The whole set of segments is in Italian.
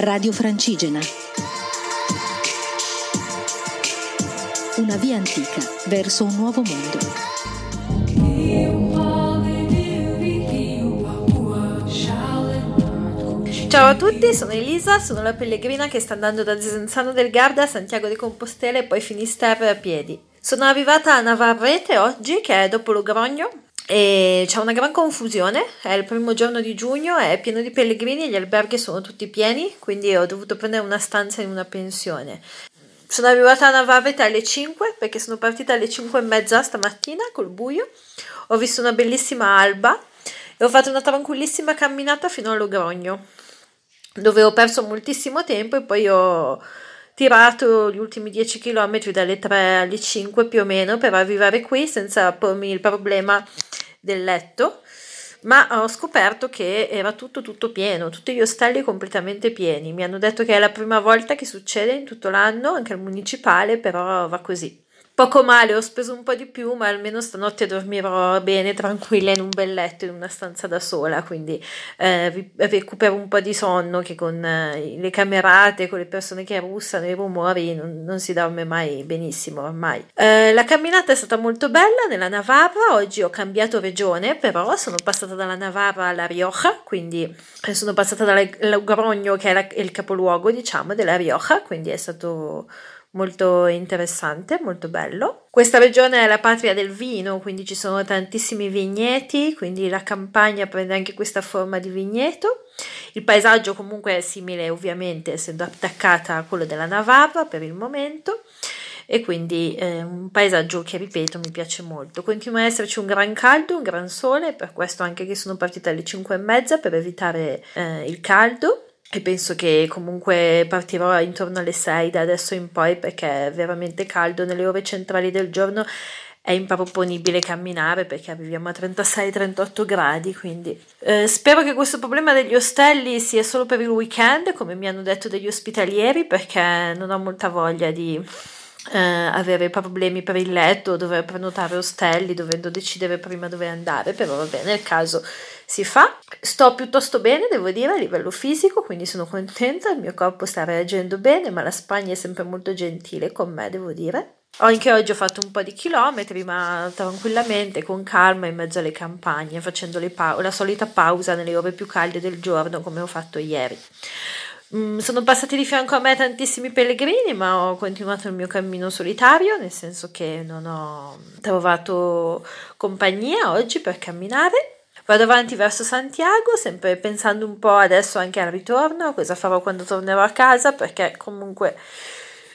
Radio Francigena. Una via antica verso un nuovo mondo. Ciao a tutti, sono Elisa, sono la pellegrina che sta andando da Desenzano del Garda a Santiago de Compostela e poi Finisterre a piedi. Sono arrivata a Navarrete oggi, che è dopo Logrogno, e c'è una gran confusione, è il primo giorno di giugno, è pieno di pellegrini e gli alberghi sono tutti pieni, quindi ho dovuto prendere una stanza in una pensione. Sono arrivata a Navarrete alle 5 perché sono partita alle 5 e mezza stamattina col buio, ho visto una bellissima alba e ho fatto una tranquillissima camminata fino a Logrogno dove ho perso moltissimo tempo e poi ho tirato gli ultimi 10 km dalle 3 alle 5 più o meno per arrivare qui senza pormi il problema del letto ma ho scoperto che era tutto tutto pieno, tutti gli ostelli completamente pieni. Mi hanno detto che è la prima volta che succede in tutto l'anno, anche al municipale, però va così. Poco male, ho speso un po' di più, ma almeno stanotte dormirò bene, tranquilla in un bel letto, in una stanza da sola, quindi eh, recupero un po' di sonno che con eh, le camerate, con le persone che russano, i rumori, non, non si dorme mai benissimo ormai. Eh, la camminata è stata molto bella nella Navarra, oggi ho cambiato regione, però sono passata dalla Navarra alla Rioja, quindi eh, sono passata dal Logrogno che è, la, il capoluogo, diciamo, della Rioja, quindi è stato molto interessante, molto bello. Questa regione è la patria del vino, quindi ci sono tantissimi vigneti, quindi la campagna prende anche questa forma di vigneto. Il paesaggio comunque è simile ovviamente essendo attaccata a quello della Navarra per il momento e quindi eh, un paesaggio che ripeto mi piace molto. Continua ad esserci un gran caldo, un gran sole, per questo anche che sono partita alle 5 e mezza per evitare eh, il caldo e penso che comunque partirò intorno alle 6 da adesso in poi perché è veramente caldo. Nelle ore centrali del giorno è improponibile camminare perché arriviamo a 36-38 gradi quindi eh, spero che questo problema degli ostelli sia solo per il weekend come mi hanno detto degli ospitalieri perché non ho molta voglia di eh, avere problemi per il letto dover prenotare ostelli dovendo decidere prima dove andare però va bene nel caso si fa. Sto piuttosto bene, devo dire, a livello fisico, quindi sono contenta, il mio corpo sta reagendo bene, ma la Spagna è sempre molto gentile con me, devo dire. Anche oggi ho fatto un po' di chilometri, ma tranquillamente, con calma, in mezzo alle campagne, facendo pa- la solita pausa nelle ore più calde del giorno, come ho fatto ieri. Mm, sono passati di fianco a me tantissimi pellegrini, ma ho continuato il mio cammino solitario, nel senso che non ho trovato compagnia oggi per camminare. Vado avanti verso Santiago, sempre pensando un po' adesso anche al ritorno, cosa farò quando tornerò a casa, perché comunque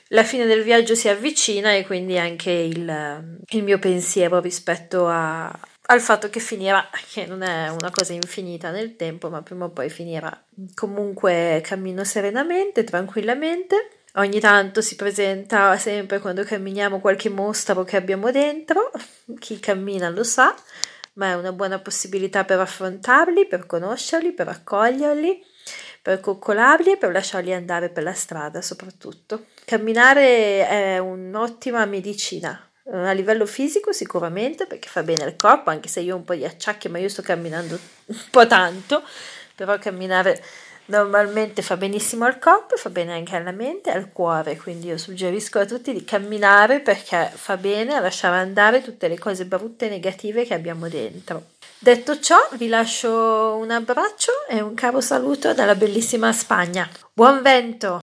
la fine del viaggio si avvicina e quindi anche il, il mio pensiero rispetto a, al fatto che finirà, che non è una cosa infinita nel tempo, ma prima o poi finirà. Comunque cammino serenamente, tranquillamente. Ogni tanto si presenta sempre quando camminiamo qualche mostro che abbiamo dentro, chi cammina lo sa ma è una buona possibilità per affrontarli, per conoscerli, per accoglierli, per coccolarli e per lasciarli andare per la strada soprattutto. Camminare è un'ottima medicina. A livello fisico sicuramente perché fa bene al corpo, anche se io ho un po' di acciacchi, ma io sto camminando un po' tanto, però camminare normalmente fa benissimo al corpo, fa bene anche alla mente e al cuore, quindi io suggerisco a tutti di camminare perché fa bene a lasciare andare tutte le cose brutte e negative che abbiamo dentro. Detto ciò, vi lascio un abbraccio e un caro saluto dalla bellissima Spagna. Buon vento!